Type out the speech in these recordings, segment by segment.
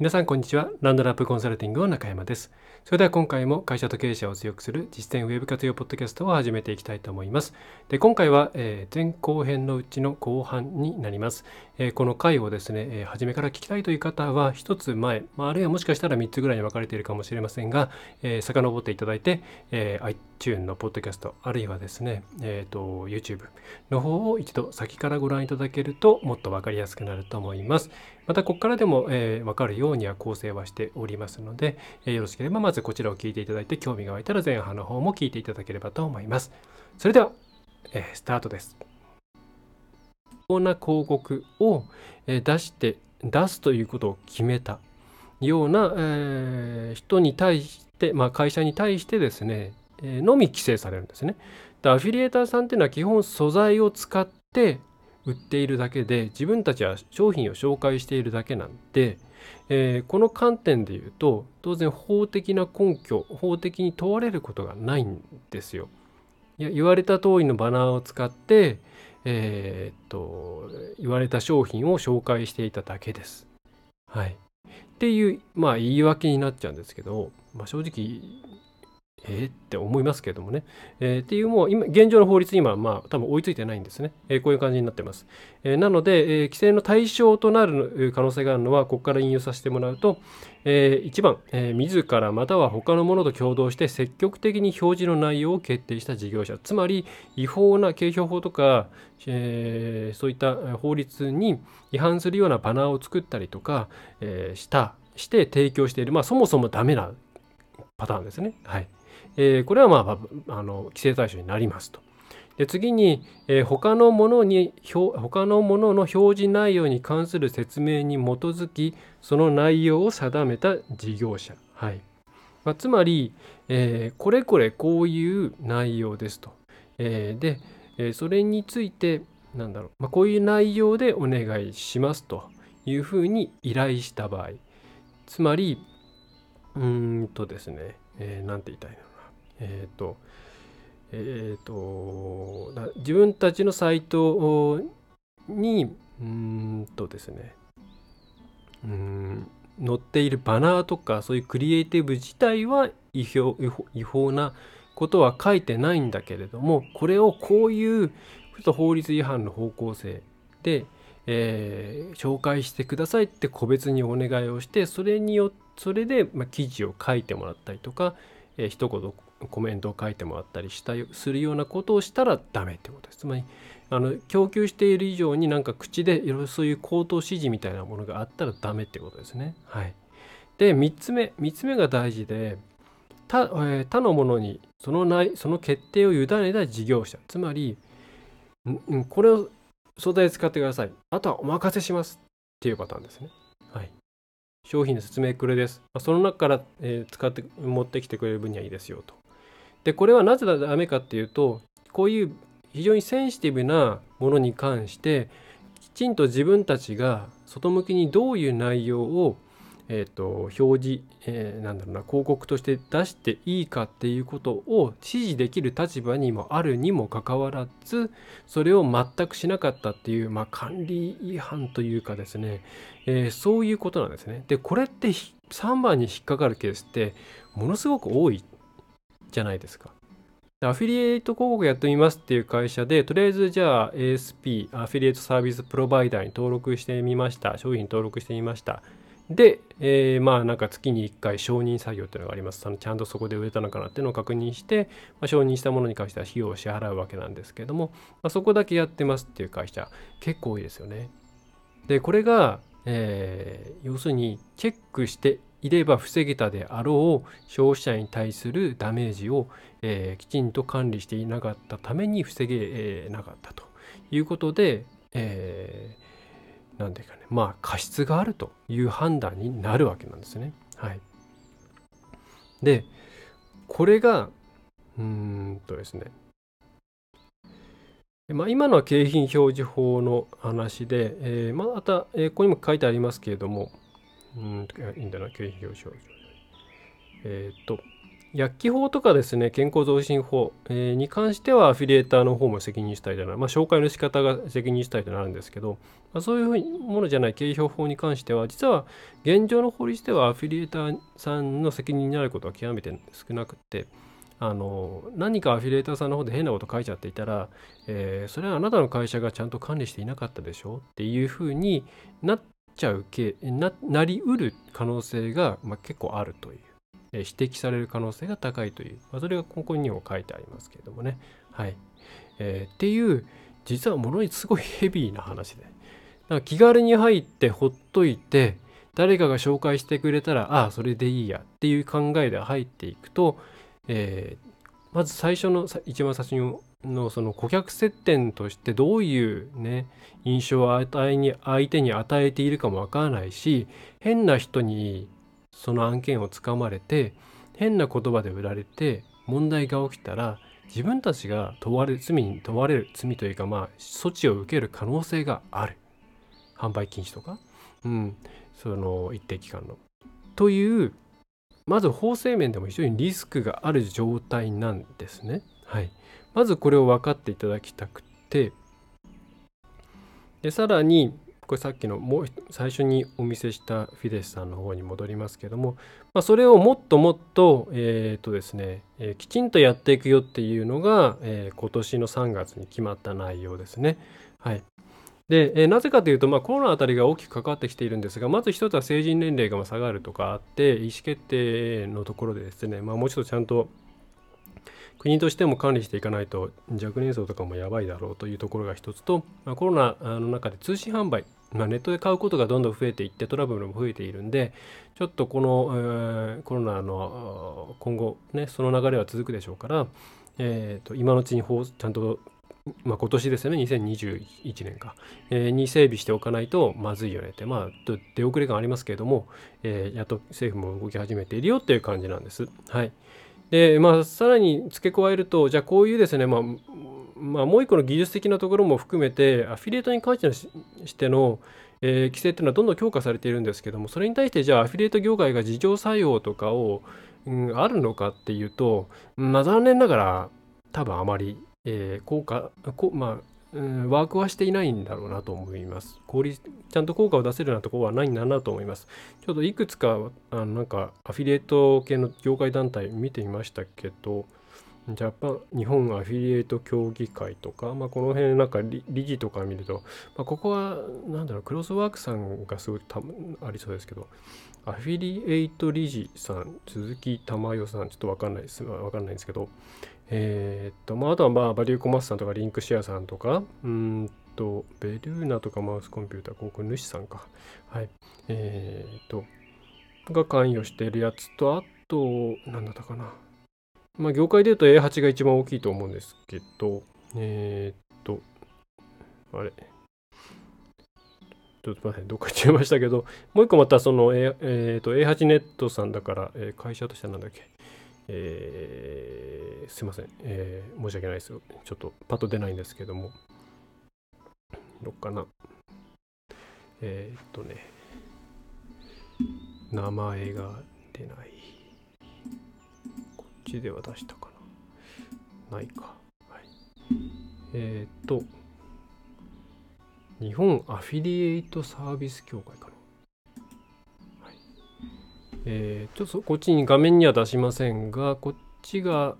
皆さんこんにちはランドラップコンサルティングの中山ですそれでは今回も会社と経営者を強くする実践ウェブ活用ポッドキャストを始めていきたいと思います。で今回は、えー、前後編のうちの後半になります。えー、この回をですね、えー、初めから聞きたいという方は一つ前、まあ、あるいはもしかしたら3つぐらいに分かれているかもしれませんが、えー、遡っていただいて、え、iTune のポッドキャストあるいはですね、えー、YouTube の方を一度先からご覧いただけるともっと分かりやすくなると思います。またここからでも、えー、分かるようには構成はしておりますので、えー、よろしければまずこちらを聞いていただいて興味が湧いたら前半の方も聞いていただければと思います。それでは、えー、スタートです。こんな広告を出して出すということを決めたような、えー、人に対して、まあ、会社に対してですね、えー、のみ規制されるんですね。アフィリエーターさんっていうのは基本素材を使って売っているだけで自分たちは商品を紹介しているだけなんでえー、この観点で言うと当然法的な根拠法的に問われることがないんですよ。いや言われた通りのバナーを使って、えー、っと言われた商品を紹介していただけです。はい、っていうまあ言い訳になっちゃうんですけど、まあ、正直えー、って思いますけどもね、えー、っていうもう今現状の法律今まあ多分追いついてないんですね、えー、こういう感じになってます、えなので、え規制の対象となる可能性があるのはここから引用させてもらうと、え1番、え自らまたは他の者と共同して積極的に表示の内容を決定した事業者。つまり違法な景標法とか、えそういった法律に違反するようなバナーを作ったりとか、えしたして提供している。まあそもそもダメなパターンですね。はい。えー、これはまああの規制対象になりますと。で次に、えー、他のものに他のものの表示内容に関する説明に基づきその内容を定めた事業者、はい。まあ、つまり、えー、これこれこういう内容ですと、えー、で、えそれについてなんだろう、まあ、こういう内容でお願いしますというふうに依頼した場合。つまりうーんとですね、えー、て言いたいの？えっ、ー、と、えっ、ー、と、自分たちのサイトに、うんとですね、うん載っているバナーとかそういうクリエイティブ自体は違法違法なことは書いてないんだけれどもこれをこういうちょっと法律違反の方向性で、えー、紹介してくださいって個別にお願いをしてそれによそれで、まあ、記事を書いてもらったりとか、えー、一言コメントを書いてもらったりしたするようなことをしたらダメってことです。つまりあの供給している以上になんか口でいろいろそういう口頭指示みたいなものがあったらダメってことですね。はい、で3つ目3つ目が大事で他,、えー、他のものにそのないその決定を委ねた事業者つまりこれを素材使ってくださいあとはお任せしますっていうパターンですね。はい、商品の説明くれです。その中から、えー、使って持ってきてくれる分にはいいですよと。でこれはなぜダメかっていうとこういう非常にセンシティブなものに関してきちんと自分たちが外向きにどういう内容を、えーと、表示、えー、なんだろうな広告として出していいかっていうことを指示できる立場にもあるにもかかわらずそれを全くしなかったっていう、まあ、管理違反というかですね、えー、そういうことなんですね。でこれって3番に引っかかるケースってものすごく多いじゃないですか。アフィリエイト広告やってみますっていう会社で、とりあえずじゃあ ASP、アフィリエイトサービスプロバイダーに登録してみました。商品登録してみました。で、えー、まあなんか月に1回承認作業っていうのがあります。そのちゃんとそこで売れたのかなっていうのを確認して、まあ、承認したものに関しては費用を支払うわけなんですけども、まあ、そこだけやってますっていう会社結構多いですよね。で、これが、えー、要するにチェックしていれば防げたであろう消費者に対するダメージを、えー、きちんと管理していなかったために防げなかったということで、えー、なんていうかねまあ過失があるという判断になるわけなんですね。はい、でこれがうんとですねまあ、今のは景品表示法の話で、えー、また、えー、ここにも書いてありますけれども、うんいいんだな、景品表示法。えっ、と、薬機法とかですね、健康増進法、えー、に関してはアフィリエーターの方も責任主体となる、まあ、紹介の仕方が責任主体となるんですけど、まあ、そういうものじゃない景品法に関しては、実は現状の法律ではアフィリエーターさんの責任になることは極めて少なくて、あの何かアフィリエーターさんの方で変なこと書いちゃっていたら、えー、それはあなたの会社がちゃんと管理していなかったでしょっていうふうになっちゃうけななりうる可能性が、まあ、結構あるという、え、指摘される可能性が高いという、まあ、それがここにも書いてありますけれどもね。はいえー、っていう実はものすごいヘビーな話で。か気軽に入ってほっといて誰かが紹介してくれたらああそれでいいやっていう考えで入っていくとえー、まず最初の一番最初にのその顧客接点としてどういうね印象を与えに相手に与えているかもわからないし変な人にその案件をつかまれて変な言葉で売られて問題が起きたら自分たちが問われ罪に問われる罪というかまあ措置を受ける可能性がある。販売禁止とか？うん。その一定期間の。というまず法制面でも非常にリスクがある状態なんですね。はい、まずこれを分かっていただきたくてでさらにこれさっきのもう最初にお見せしたフィデスさんの方に戻りますけども、まあ、それをもっともっと,、えーとですねえー、きちんとやっていくよっていうのが、えー、今年の3月に決まった内容ですね。はい、で、えー、なぜかというと、まあ、コロナあたりが大きく関わってきているんですが、まず一つは成人年齢が下がるとかあって、意思決定のところでですね、まあ、もうちょっとちゃんと国としても管理していかないと若年層とかもやばいだろうというところが一つと、まあ、コロナの中で通信販売、まあ、ネットで買うことがどんどん増えていってトラブルも増えているんでちょっとこの、えー、コロナの今後ねその流れは続くでしょうから、えーと、今のうちにちゃんとまあ、今年ですよね、2021年か、えー、に整備しておかないとまずいよねって、まあ、出遅れ感ありますけれども、えー、やっと政府も動き始めているよっていう感じなんです。はい。で、まあ、さらに付け加えると、じゃあこういうですね、まあ、まあ、もう一個の技術的なところも含めて、アフィリエイトに関しての、えー、規制っていうのはどんどん強化されているんですけども、それに対してじゃあアフィリエイト業界が自浄作用とかを、うん、あるのかっていうと、まあ、残念ながら多分あまりえー、効果こ、まあ、うん、ワークはしていないんだろうなと思います。効率、ちゃんと効果を出せるようなところはないんだなと思います。ちょっといくつか、あなんかアフィリエイト系の業界団体見てみましたけど、ジャパン、日本アフィリエイト協議会とか、まあ、この辺なんか理事とか見ると、まあ、ここは、なんだろう、クロスワークさんがすごいありそうですけど、アフィリエイト理事さん、鈴木珠代さん、ちょっとわかんないです。わかんないんですけど、えー、っと、まあ、あとはまあ、バリューコマスさんとか、リンクシェアさんとか、うんと、ベルーナとかマウスコンピューター広告主さんか。はい。えー、っと、が関与しているやつと、あと、なんだったかな。まあ、業界で言うと A8 が一番大きいと思うんですけど、えー、っと、あれ。ちょっとすみません、どっか行っちゃいましたけど、もう一個またその、A えー、と A8 ネットさんだから、え、会社としてはなんだっけ、えー、すいません、えー、申し訳ないですよ。ちょっとパッと出ないんですけども、どっかな。えー、っとね、名前が出ない。こっちでは出したかな。ないか。はい。えー、っと、日本アフィリエイトサービス協会かな。えー、ちょっとこっちに画面には出しませんが、こっちが、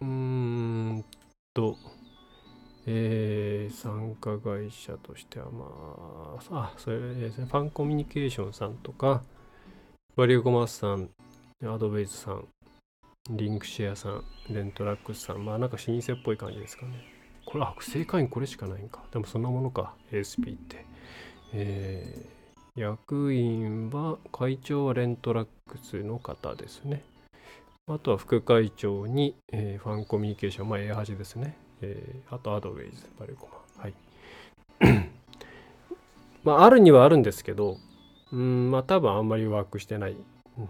うーんと、えー、参加会社としては、まあ、あ、それですね、ファンコミュニケーションさんとか、バリューコマースさん、アドベイズさん、リンクシェアさん、レントラックスさん、まあなんか老舗っぽい感じですかね。これ、あ、正会員これしかないんか。でもそんなものか、ASP って。えー役員は、会長はレントラックスの方ですね。あとは副会長に、えー、ファンコミュニケーション、まあ、A8 ですね。えー、あとアドウェイズ、バルコマ。はい。まあ、あるにはあるんですけど、うん、まあ多分あんまりワークしてないん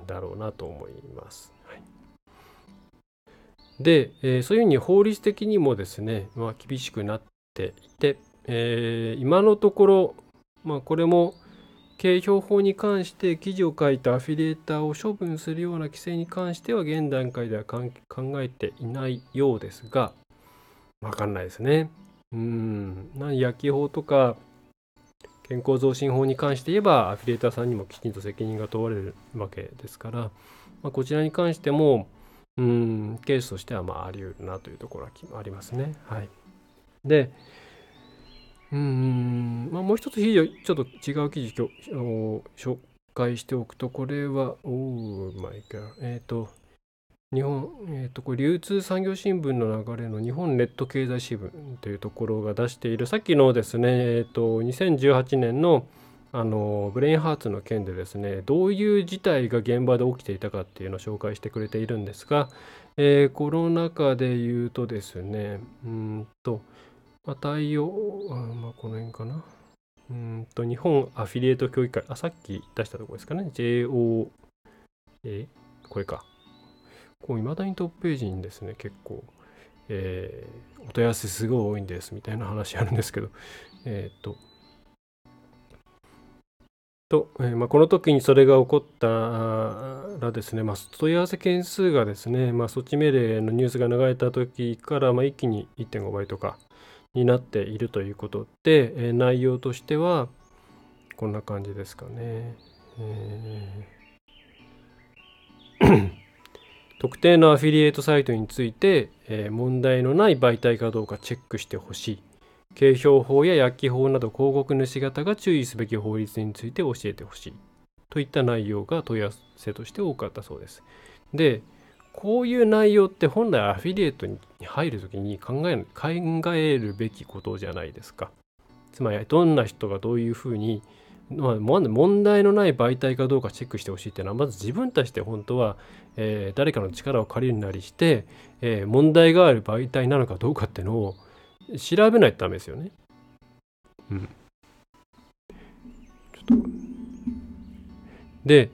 だろうなと思います。はい、で、えー、そういうふうに法律的にもですね、まあ、厳しくなっていて、えー、今のところ、まあ、これも景評法に関して記事を書いたアフィリエーターを処分するような規制に関しては現段階では考えていないようですが分かんないですね。うん焼き法とか健康増進法に関して言えばアフィリエーターさんにもきちんと責任が問われるわけですから、まあ、こちらに関してもうんケースとしてはまああり得るなというところはありますね。はい、でまあ、もう一つちょっと違う記事を紹介しておくとこれはおーマイかえっ、ー、と日本、えーと、これ流通産業新聞の流れの日本ネット経済新聞というところが出しているさっきのですね、えーと、2018年のあのブレインハーツの件でですねどういう事態が現場で起きていたかっていうのを紹介してくれているんですが、えー、コロナ禍で言うとですねうんと、まあ、対応、まあ、この辺かな。うんと日本アフィリエイト協議会。あさっき出したところですかね。JO えこれか。こう未だにトップページにですね結構、えー、お問い合わせすごい多いんですみたいな話あるんですけど。えっ、と。と、えーまあ、この時にそれが起こったらですね、まあ、問い合わせ件数がですね、まあ、措置命令のニュースが流れた時から、まあ、一気に1.5倍とか。になっているということで、え、内容としてはこんな感じですかね。え特定のアフィリエイトサイトについて、え、問題のない媒体かどうかチェックしてほしい。景評法や薬機法など広告主方が注意すべき法律について教えてほしい。といった内容が問い合わせとして多かったそうです。で、こういう内容って本来アフィリエイトに入るときに考え考えるべきことじゃないですか。つまりどんな人がどういうふうにまあ、問題のない媒体かどうかチェックしてほしいっていうのはまず自分たちで本当は、えー、誰かの力を借りるなりして、えー、問題がある媒体なのかどうかっていうのを調べないとダメですよね。うん。ちょっとで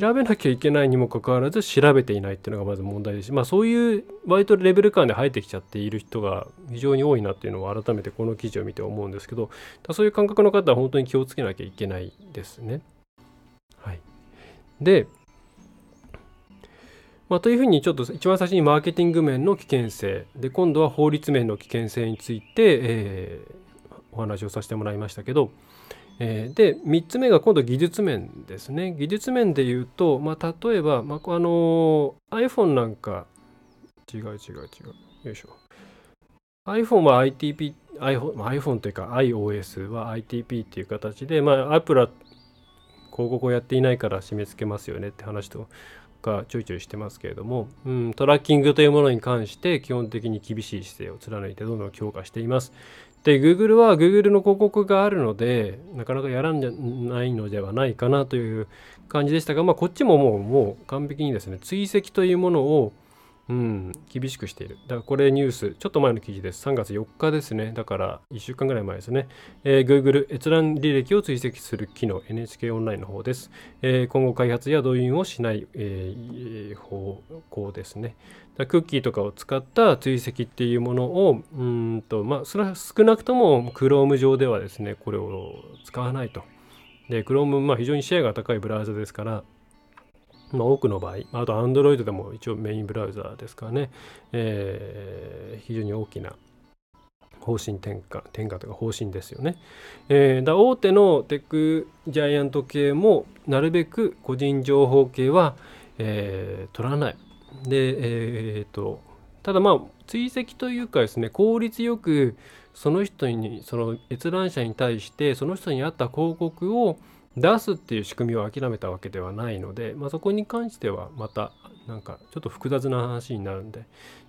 調べなきゃいけないにもかかわらず調べていないっていうのがまず問題です。し、まあ、そういう割とレベル感で入ってきちゃっている人が非常に多いなっていうのを改めてこの記事を見て思うんですけどそういう感覚の方は本当に気をつけなきゃいけないですね。はい、で、まあ、というふうにちょっと一番最初にマーケティング面の危険性。で今度は法律面の危険性について、えー、お話をさせてもらいましたけどえー、で3つ目が今度技術面ですね。技術面で言うと、まあ、例えば、まあ、あの iPhone なんか違う違う違う。よいしょ。iPhone は ITP iPhone, iPhone というか iOS は ITP っていう形で、まあ、Apple は広告をやっていないから締め付けますよねって話とかちょいちょいしてますけれども、うん、トラッキングというものに関して基本的に厳しい姿勢を貫いてどんどん強化しています。で Google は Google の広告があるのでなかなかやらんじゃないのではないかなという感じでしたが、まあ、こっちももうもう完璧にですね追跡というものをうん、厳しくしている。だからこれニュース、ちょっと前の記事です。3月4日ですね。だから1週間ぐらい前ですね。えー、Google 閲覧履歴を追跡する機能、NHK オンラインの方です。えー、今後開発や動員をしない、えー、方向ですね。だクッキーとかを使った追跡っていうものを、うんと、まあ、それは少なくとも Chrome 上ではですね、これを使わないと。で、Chrome、まあ、非常にシェアが高いブラウザですから、まあ、多くの場合、あと Android でも一応メインブラウザーですからね、えー、非常に大きな方針転換、転換というか方針ですよね。えー、だ大手のテックジャイアント系もなるべく個人情報系は、えー、取らない。で、えー、と、ただまあ追跡というかですね、効率よくその人に、その閲覧者に対してその人に合った広告を出すっていう仕組みを諦めたわけではないので、まあ、そこに関してはまたなんかちょっと複雑な話になるんで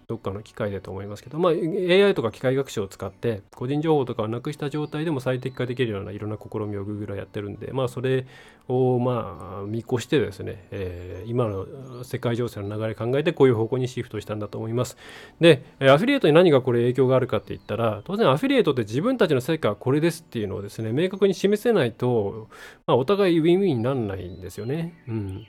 どっかの機械だと思いますけど、まあ、AI とか機械学習を使って個人情報とかをなくした状態でも最適化できるようないろんな試みを Google はやってるんで、まあ、それをまあ見越してですね、えー、今の世界情勢の流れ考えてこういう方向にシフトしたんだと思います。で、アフィリエイトに何がこれ影響があるかって言ったら当然アフィリエイトって自分たちの成果はこれですっていうのをですね明確に示せないと、まあ、お互いウィンウィンにならないんですよね。うん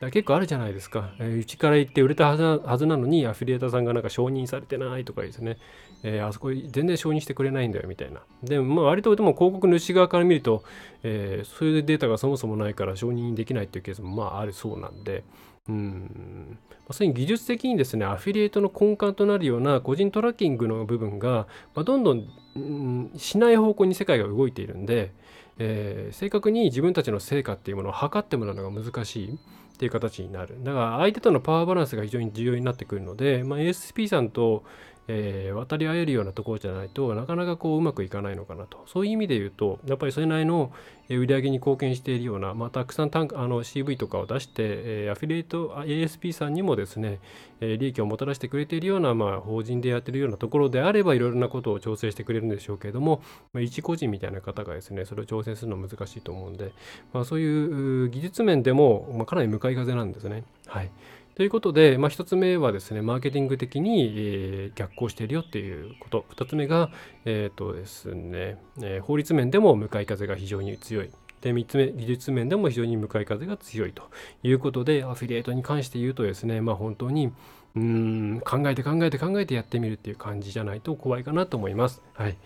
だ結構あるじゃないですか。えー、うちから行って売れたはずなはずなのに、アフィリエーターさんがなんか承認されてないとかですね、えー、あそこ全然承認してくれないんだよみたいな。でも、まあ、割とでも広告主側から見ると、えー、そういうデータがそもそもないから承認できないっていうケースもまああるそうなんで、うん、まあ、そういう技術的にですね、アフィリエイトの根幹となるような個人トラッキングの部分が、まあ、どんどん、うん、しない方向に世界が動いているんで、えー、正確に自分たちの成果っていうものを測ってもらうのが難しいっていう形になる。だから相手とのパワーバランスが非常に重要になってくるので、まあ、ASP さんとえー、渡り合えるようなところじゃないとなかなかこううまくいかないのかなとそういう意味で言うとやっぱりそれなりの売り上げに貢献しているような、まあ、たくさんあの CV とかを出して、えー、アフィリエイト ASP さんにもですね、えー、利益をもたらしてくれているような、まあ、法人でやってるようなところであればいろいろなことを調整してくれるんでしょうけれども、まあ、一個人みたいな方がですねそれを挑戦するのは難しいと思うんで、まあ、そういう技術面でも、まあ、かなり向かい風なんですね。はいということで、まあ、1つ目はですね、マーケティング的に、えー、逆行しているよっていうこと。2つ目が、えっ、ー、とですね、えー、法律面でも向かい風が非常に強い。で、3つ目、技術面でも非常に向かい風が強いということで、アフィリエイトに関して言うとですね、まあ本当に、うん、考えて考えて考えてやってみるっていう感じじゃないと怖いかなと思います。はい。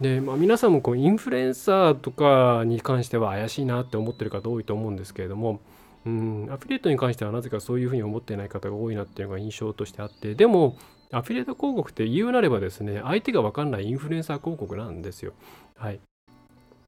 で、まあ、皆さんもこうインフルエンサーとかに関しては怪しいなって思ってる方多いと思うんですけれども、うん、アフィリエイトに関してはなぜかそういうふうに思っていない方が多いなっていうのが印象としてあって。でもアフィリエイト広告って言うなればですね相手が分かんないインフルエンサー広告なんですよ。はい、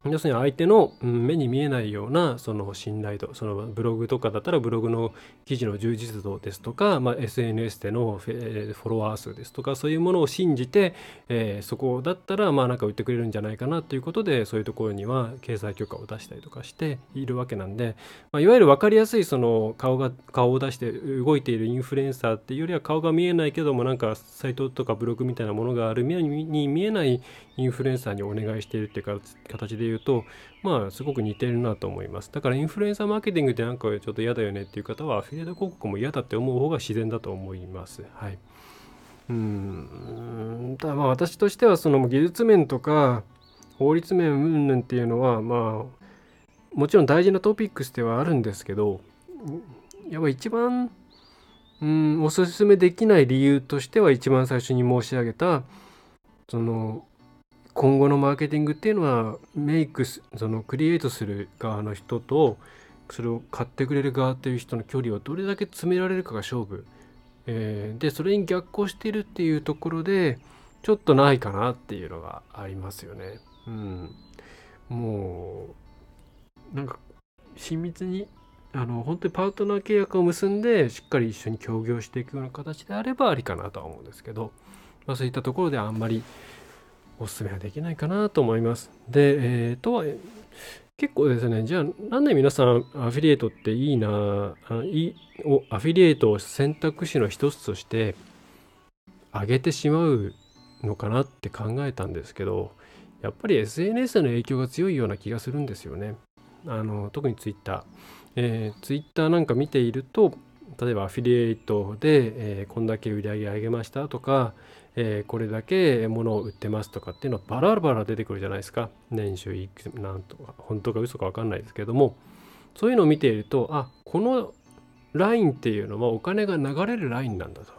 要するに相手の目に見えないようなその信頼度そのブログとかだったらブログの記事の充実度ですとか、まあ、SNS でのフォロワー数ですとかそういうものを信じて、えー、そこだったらまあなんか売ってくれるんじゃないかなということでそういうところには掲載許可を出したりとかしているわけなんで、まあ、いわゆる分かりやすいその顔が顔を出して動いているインフルエンサーっていうよりは顔が見えないけどもなんかサイトとかブログみたいなものがある目に見えないインフルエンサーにお願いしているっていう形で言うとまあすごく似てるなと思います。だからインフルエンサーマーケティングってなんかちょっと嫌だよねっていう方はアフィリエイト広告も嫌だって思う方が自然だと思います。はい。うん。ただまあ私としてはその技術面とか法律面云々っていうのはまあもちろん大事なトピックスではあるんですけどやっぱ一番うんおすすめできない理由としては一番最初に申し上げたその今後のマーケティングっていうのはメイクそのクリエイトする側の人とそれを買ってくれる側っていう人の距離をどれだけ詰められるかが勝負、えー、でそれに逆行しているっていうところでちょっとないかなっていうのがありますよね。うん、もうなんか親密にあの本当にパートナー契約を結んでしっかり一緒に協業していくような形であればありかなとは思うんですけど、まあ、そういったところであんまりおすすめはできないかなと思います。で、えー、とは結構ですね、じゃあなんで皆さんアフィリエイトっていいなあいおアフィリエイトを選択肢の一つとして上げてしまうのかなって考えたんですけど、やっぱり SNS の影響が強いような気がするんですよね。あの特に Twitter。えー、Twitter なんか見ていると、例えばアフィリエイトで、えー、こんだけ売り上げ上げましたとか、えー、これだけ物を売ってますとかっていうのはバラバラ出てくるじゃないですか年収いくなんとか本当か嘘か分かんないですけどもそういうのを見ているとあこのラインっていうのはお金が流れるラインなんだと。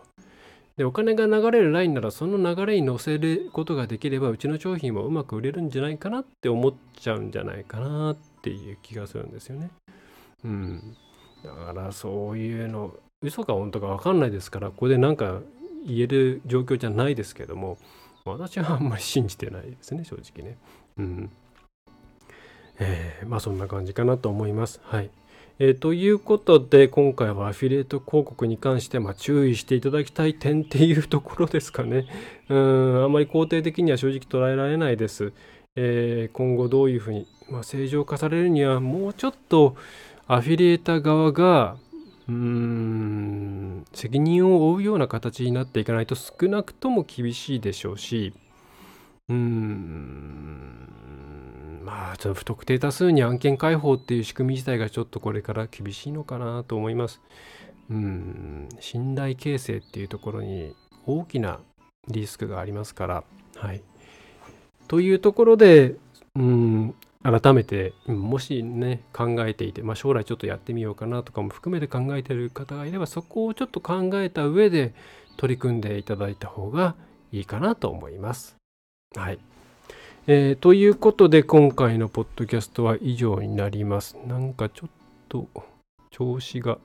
でお金が流れるラインならその流れに乗せることができればうちの商品もうまく売れるんじゃないかなって思っちゃうんじゃないかなっていう気がするんですよね。うん。だからそういうの嘘か本当か分かんないですからここでなんか言える状況じゃないですけども私はあんまり信じてないですね正直ね。うんえー、まあそんな感じかなと思います。はい。えー、ということで今回はアフィリエイト広告に関して、まあ、注意していただきたい点っていうところですかね。うんあまり肯定的には正直捉えられないです。えー、今後どういうふうに、まあ、正常化されるにはもうちょっとアフィリエイター側がうーん責任を負うような形になっていかないと少なくとも厳しいでしょうしうーんまあちょっと不特定多数に案件開放っていう仕組み自体がちょっとこれから厳しいのかなと思います。うん信頼形成っていうところに大きなリスクがありますから。はい、というところでうん改めてもしね考えていて、まあ、将来ちょっとやってみようかなとかも含めて考えてる方がいればそこをちょっと考えた上で取り組んでいただいた方がいいかなと思います。はい。えー、ということで今回のポッドキャストは以上になります。なんかちょっと調子が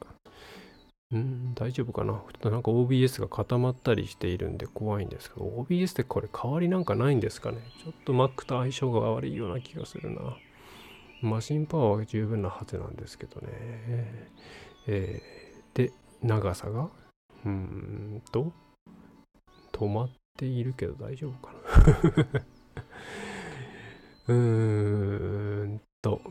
うん大丈夫かな？ちょっとなんか OBS が固まったりしているんで怖いんですけど、OBS ってこれ代わりなんかないんですかね？ちょっと Mac と相性が悪いような気がするな。マシンパワーは十分なはずなんですけどね。えー、で、長さが？うーんと、止まっているけど大丈夫かな？うーんと、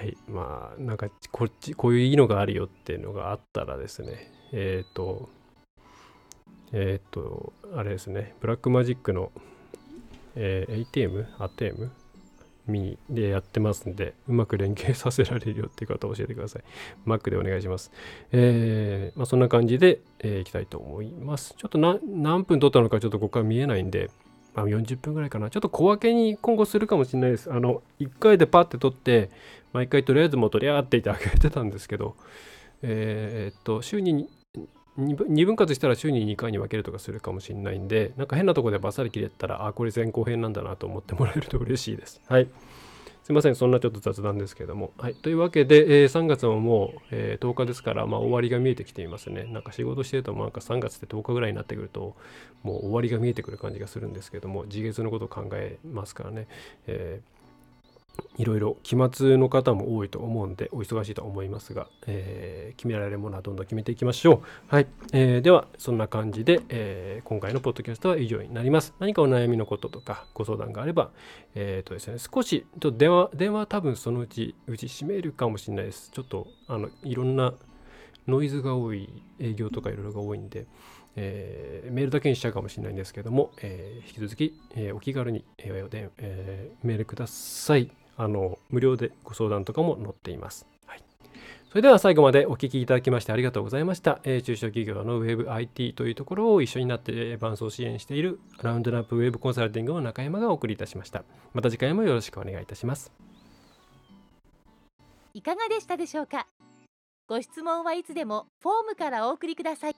はい。まあ、なんか、こっち、こういういいのがあるよっていうのがあったらですね、えっ、ー、と、えっ、ー、と、あれですね、ブラックマジックの、えー、ATM? アテームミニでやってますんで、うまく連携させられるよっていう方を教えてください。Mac でお願いします。えー、まあ、そんな感じで、えー、いきたいと思います。ちょっと何分撮ったのかちょっとここから見えないんで、まあ、40分ぐらいかな。ちょっと小分けに今後するかもしれないです。あの、1回でパッて取って、毎回とりあえずもう取り合って言ってあげてたんですけど、えー、っと、週に2分割したら週に2回に分けるとかするかもしれないんで、なんか変なとこでバサリ切れたら、あ、これ前後編なんだなと思ってもらえると嬉しいです。はい。すいません、そんなちょっと雑談ですけれども。はい。というわけで、えー、3月ももう、えー、10日ですから、まあ、終わりが見えてきていますね。なんか仕事してると、なんか3月って10日ぐらいになってくると、もう終わりが見えてくる感じがするんですけども、次月のことを考えますからね。えーいろいろ期末の方も多いと思うんでお忙しいと思いますが、えー、決められるものはどんどん決めていきましょう。はい。えー、では、そんな感じで、えー、今回のポッドキャストは以上になります。何かお悩みのこととかご相談があれば、えっ、とですね、少し、電話、電話多分そのうち、うち閉めるかもしれないです。ちょっと、あの、いろんなノイズが多い、営業とかいろいろが多いんで、えー、メールだけにしちゃうかもしれないんですけども、えー、引き続き、えー、お気軽に、えーえー、メールください。あの無料でご相談とかも載っています。はい、それでは最後までお聞きいただきましてありがとうございました。えー、中小企業の WebIT というところを一緒になって伴走支援しているラウンドナップウェブコンサルティングの中山がお送りいたしました。また次回もよろしくお願いいたします。いかがでしたでしょうか？ご質問はいつでもフォームからお送りください。